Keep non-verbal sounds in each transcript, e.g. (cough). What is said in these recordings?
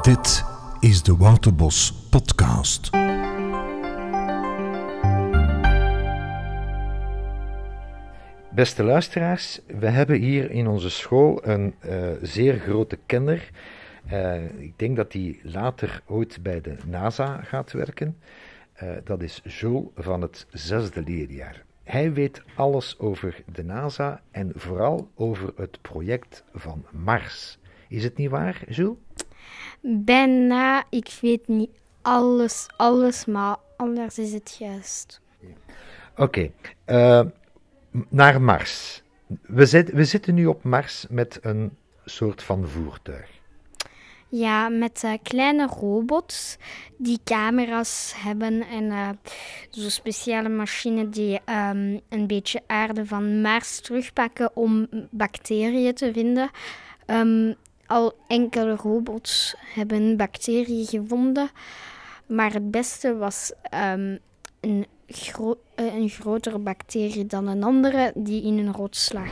Dit is de Wouterbos Podcast. Beste luisteraars, we hebben hier in onze school een uh, zeer grote kenner. Uh, ik denk dat hij later ooit bij de NASA gaat werken. Uh, dat is Jules van het zesde leerjaar. Hij weet alles over de NASA en vooral over het project van Mars. Is het niet waar, Jules? Bijna, ik weet niet alles, alles, maar anders is het juist. Oké, okay. uh, naar Mars. We, zit, we zitten nu op Mars met een soort van voertuig. Ja, met uh, kleine robots die camera's hebben en uh, zo'n speciale machine die um, een beetje aarde van Mars terugpakken om bacteriën te vinden. Um, al enkele robots hebben bacteriën gevonden, maar het beste was um, een, gro uh, een grotere bacterie dan een andere die in een rots lag.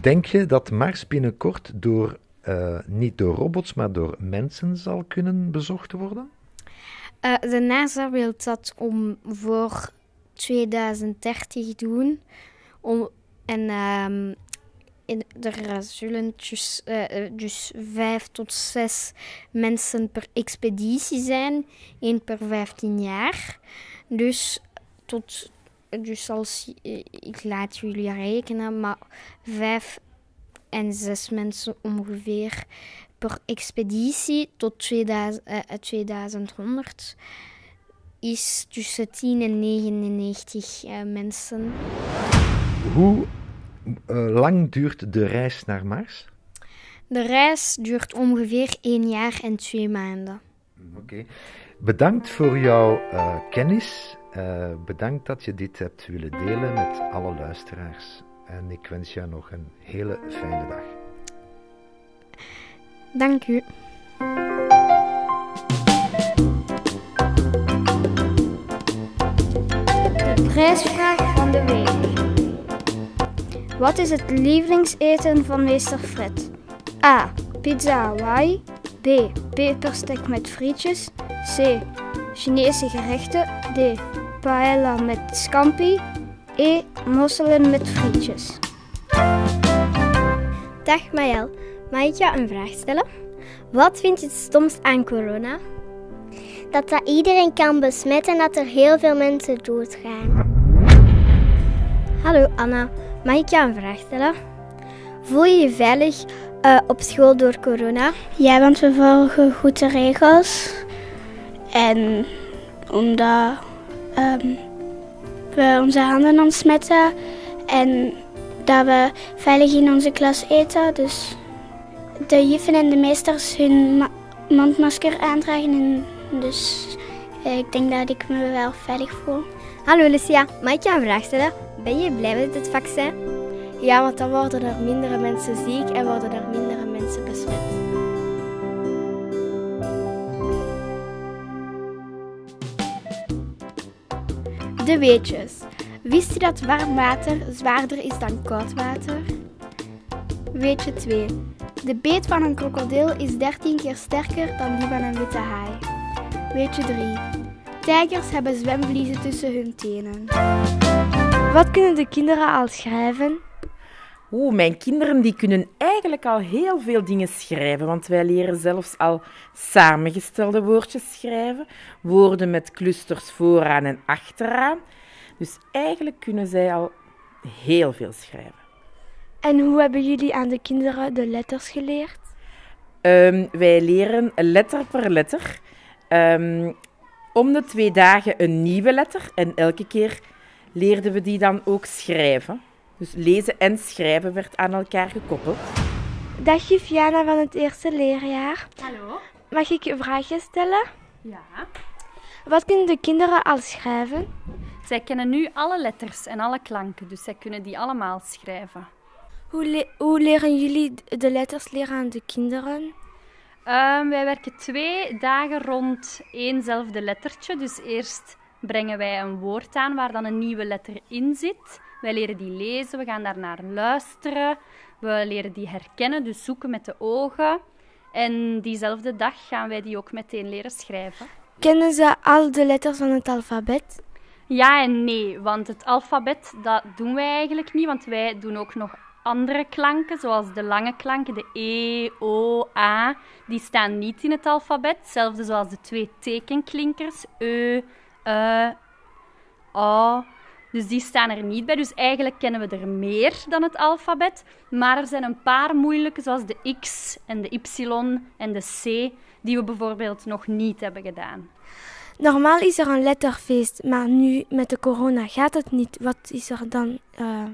Denk je dat Mars binnenkort door, uh, niet door robots, maar door mensen zal kunnen bezocht worden? Uh, de NASA wil dat om voor 2030 doen. Om, en um, er zullen dus, uh, tot zes mensen per expeditie zijn, één per 15 jaar. Dus, tot, dus als ik laat jullie rekenen, maar vijf en zes mensen ongeveer per expeditie tot 2000, uh, 2100 is tussen 10 en 99 uh, mensen. Hoe lang duurt de reis naar Mars? De reis duurt ongeveer één jaar en twee maanden. Oké. Okay. Bedankt voor jouw uh, kennis. Uh, bedankt dat je dit hebt willen delen met alle luisteraars. En ik wens jou nog een hele fijne dag. Dank u. De prijsvraag van de week. Wat is het lievelingseten van meester Fred? A. Pizza Hawaii. B. Peperstek met frietjes. C. Chinese gerechten. D. Paella met scampi. E. Mosselen met frietjes. Dag Maël, mag ik jou een vraag stellen? Wat vind je het stomst aan corona? Dat dat iedereen kan besmetten en dat er heel veel mensen doodgaan. Hallo Anna, mag ik jou een vraag stellen? Voel je je veilig uh, op school door corona? Ja, want we volgen goed de regels. En omdat um, we onze handen ontsmetten en dat we veilig in onze klas eten. Dus de juffen en de meesters hun mondmasker aandragen. En dus eh, ik denk dat ik me wel veilig voel. Hallo Lucia, mag ik jou een vraag stellen? Ben je blij met het vaccin? Ja, want dan worden er mindere mensen ziek en worden er mindere mensen besmet. De weetjes. Wist je dat warm water zwaarder is dan koud water? Weetje 2. De beet van een krokodil is 13 keer sterker dan die van een witte haai. Weetje 3. Tijgers hebben zwemvliezen tussen hun tenen. Wat kunnen de kinderen al schrijven? Oeh, mijn kinderen die kunnen eigenlijk al heel veel dingen schrijven, want wij leren zelfs al samengestelde woordjes schrijven, woorden met clusters vooraan en achteraan. Dus eigenlijk kunnen zij al heel veel schrijven. En hoe hebben jullie aan de kinderen de letters geleerd? Um, wij leren letter per letter. Um, om de twee dagen een nieuwe letter en elke keer leerden we die dan ook schrijven. Dus lezen en schrijven werd aan elkaar gekoppeld. Dag Viana van het eerste leerjaar. Hallo. Mag ik een vraagje stellen? Ja. Wat kunnen de kinderen al schrijven? Zij kennen nu alle letters en alle klanken, dus zij kunnen die allemaal schrijven. Hoe, le hoe leren jullie de letters leren aan de kinderen? Um, wij werken twee dagen rond éénzelfde lettertje. Dus eerst brengen wij een woord aan waar dan een nieuwe letter in zit. Wij leren die lezen, we gaan daarnaar luisteren. We leren die herkennen, dus zoeken met de ogen. En diezelfde dag gaan wij die ook meteen leren schrijven. Kennen ze al de letters van het alfabet? Ja en nee, want het alfabet dat doen wij eigenlijk niet, want wij doen ook nog andere klanken, zoals de lange klanken, de E, O, A, die staan niet in het alfabet. Hetzelfde zoals de twee tekenklinkers, E, U, A. Dus die staan er niet bij. Dus eigenlijk kennen we er meer dan het alfabet. Maar er zijn een paar moeilijke, zoals de X en de Y en de C, die we bijvoorbeeld nog niet hebben gedaan. Normaal is er een letterfeest, maar nu met de corona gaat het niet. Wat is er dan? Uh...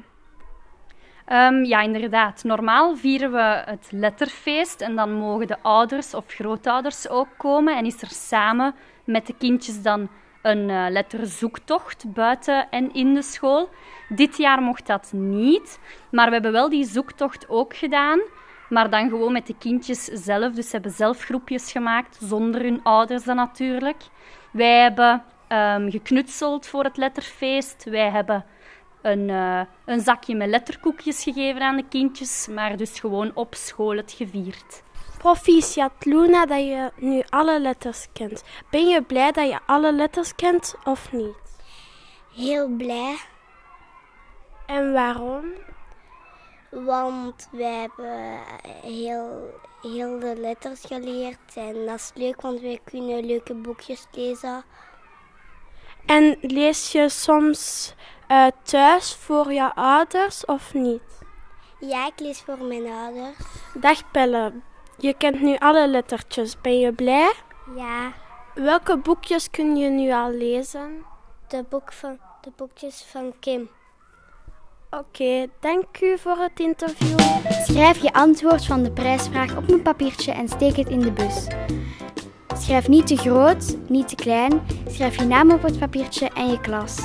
Um, ja, inderdaad. Normaal vieren we het letterfeest en dan mogen de ouders of grootouders ook komen en is er samen met de kindjes dan een uh, letterzoektocht buiten en in de school. Dit jaar mocht dat niet, maar we hebben wel die zoektocht ook gedaan. Maar dan gewoon met de kindjes zelf. Dus ze hebben zelf groepjes gemaakt, zonder hun ouders dan natuurlijk. Wij hebben um, geknutseld voor het letterfeest. Wij hebben een, uh, een zakje met letterkoekjes gegeven aan de kindjes, maar dus gewoon op school het gevierd. Proficiat Luna dat je nu alle letters kent. Ben je blij dat je alle letters kent of niet? Heel blij. En waarom? Want we hebben heel, heel de letters geleerd en dat is leuk, want we kunnen leuke boekjes lezen. En lees je soms uh, thuis voor je ouders of niet? Ja, ik lees voor mijn ouders. Dag Pelle, je kent nu alle lettertjes. Ben je blij? Ja. Welke boekjes kun je nu al lezen? De, boek van, de boekjes van Kim. Oké, okay, dank u voor het interview. Schrijf je antwoord van de prijsvraag op een papiertje en steek het in de bus. Schrijf niet te groot, niet te klein. Schrijf je naam op het papiertje en je klas.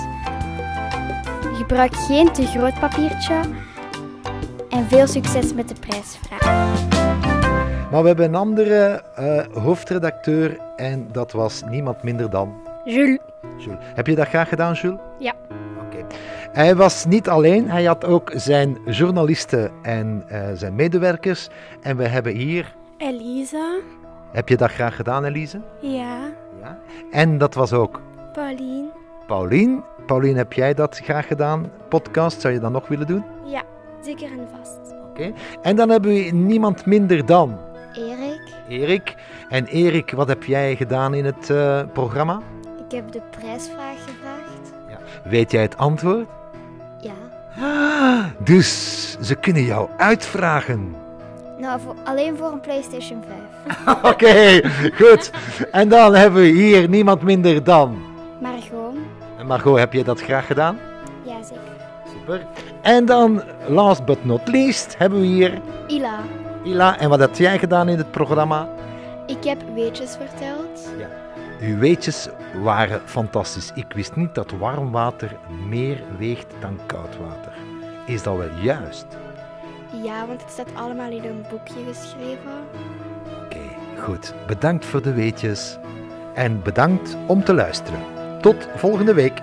Gebruik geen te groot papiertje. En veel succes met de prijsvraag. Maar we hebben een andere uh, hoofdredacteur en dat was niemand minder dan... Jules. Jules. Heb je dat graag gedaan, Jules? Ja. Oké. Hij was niet alleen, hij had ook zijn journalisten en uh, zijn medewerkers. En we hebben hier... Elise. Heb je dat graag gedaan, Elise? Ja. ja. En dat was ook? Pauline. Pauline. Pauline, heb jij dat graag gedaan? Podcast, zou je dat nog willen doen? Ja, zeker en vast. Oké. Okay. En dan hebben we niemand minder dan... Erik. Erik. En Erik, wat heb jij gedaan in het uh, programma? Ik heb de prijsvraag gevraagd. Ja. Weet jij het antwoord? Ja. Ah, dus ze kunnen jou uitvragen. Nou, voor, alleen voor een PlayStation 5. (laughs) Oké, okay, goed. En dan hebben we hier niemand minder dan... Margot. En Margot, heb je dat graag gedaan? Ja, zeker. Super. En dan, last but not least, hebben we hier... Ila. Ila, en wat heb jij gedaan in het programma? Ik heb weetjes verteld. Ja. Uw weetjes waren fantastisch. Ik wist niet dat warm water meer weegt dan koud water. Is dat wel juist? Ja, want het staat allemaal in een boekje geschreven. Oké, okay, goed. Bedankt voor de weetjes. En bedankt om te luisteren. Tot volgende week.